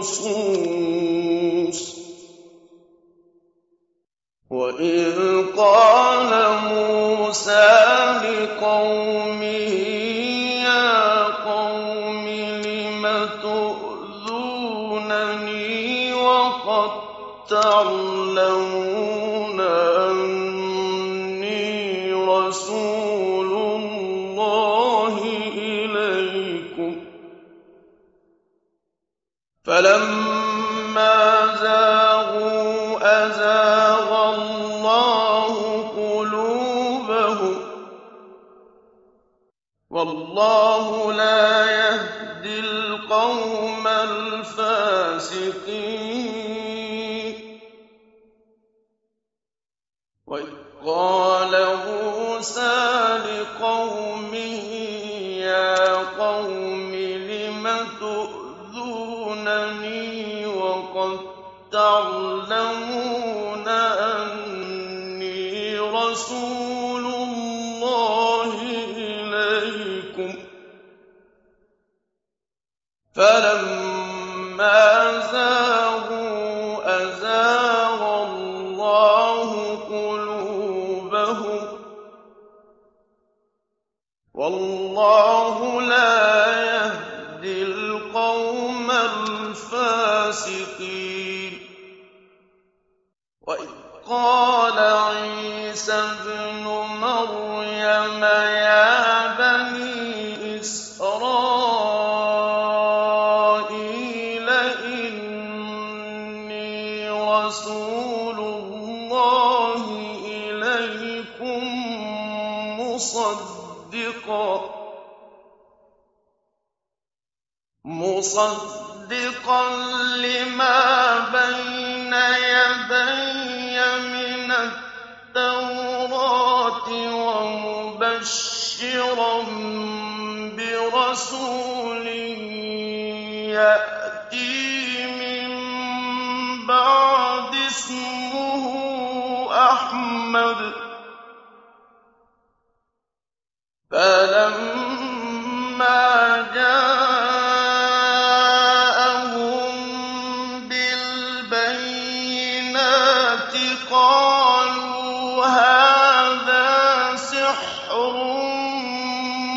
مرصوص وإذ قال موسى لقومه يا قوم لم تؤذونني وقد تعلمون فلما زاغوا أزاغ الله قلوبهم والله لا يهدي القوم الفاسقين. وإذ قال موسى لقومه فلما زاغوا أزاغ الله قلوبهم والله لا يهدي القوم الفاسقين وإذ قال عيسى ابن مريم مصدقا. مصدقا لما بين يدي من التوراة ومبشرا برسول يأتي من بعد اسمه أحمد. فلما جاءهم بالبينات قالوا هذا سحر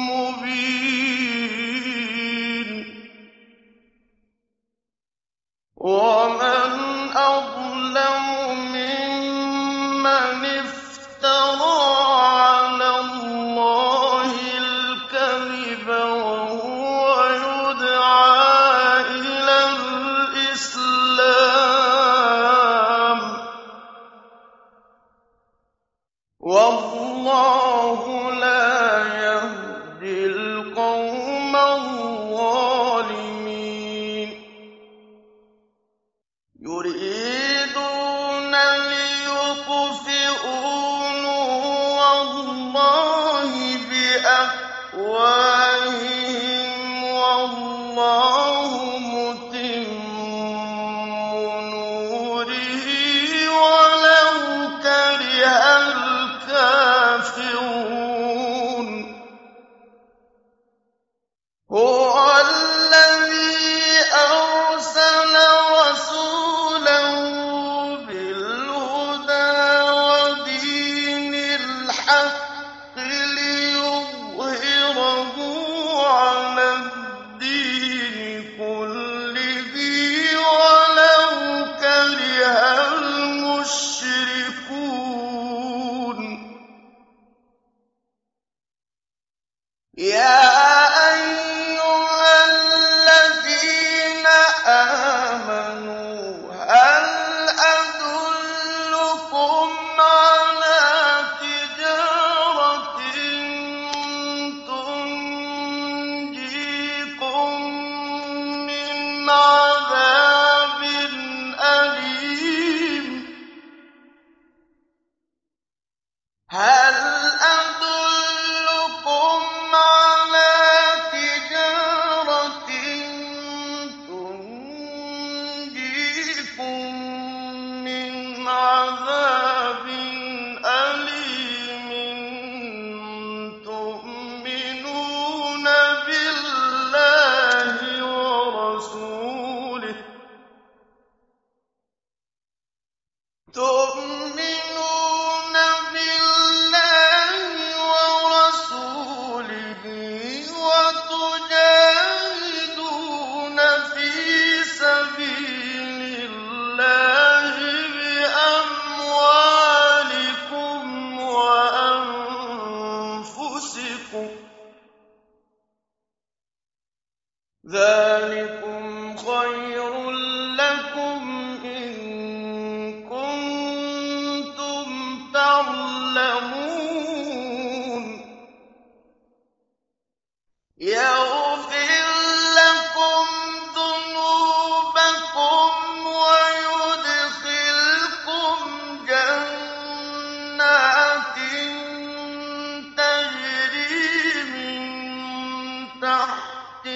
مبين والله لا يهدي القوم الظالمين. يريدون ليطفئوا نور الله بأفواههم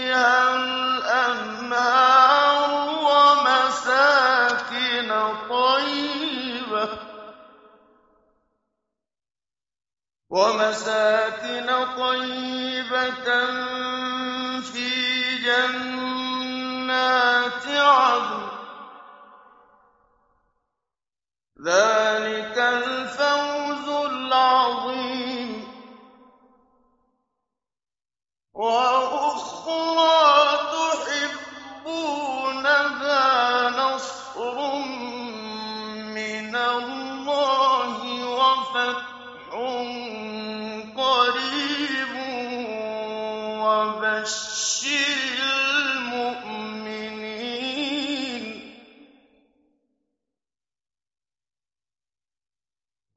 تَحْتِهَا الْأَنْهَارُ وَمَسَاكِنَ طَيِّبَةً فِي جَنَّاتِ عَدْنٍ ۚ. ذَٰلِكَ الْفَوْزُ الْعَظِيمُ.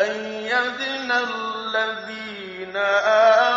فَأَيَّدْنَا الَّذِينَ آمَنُوا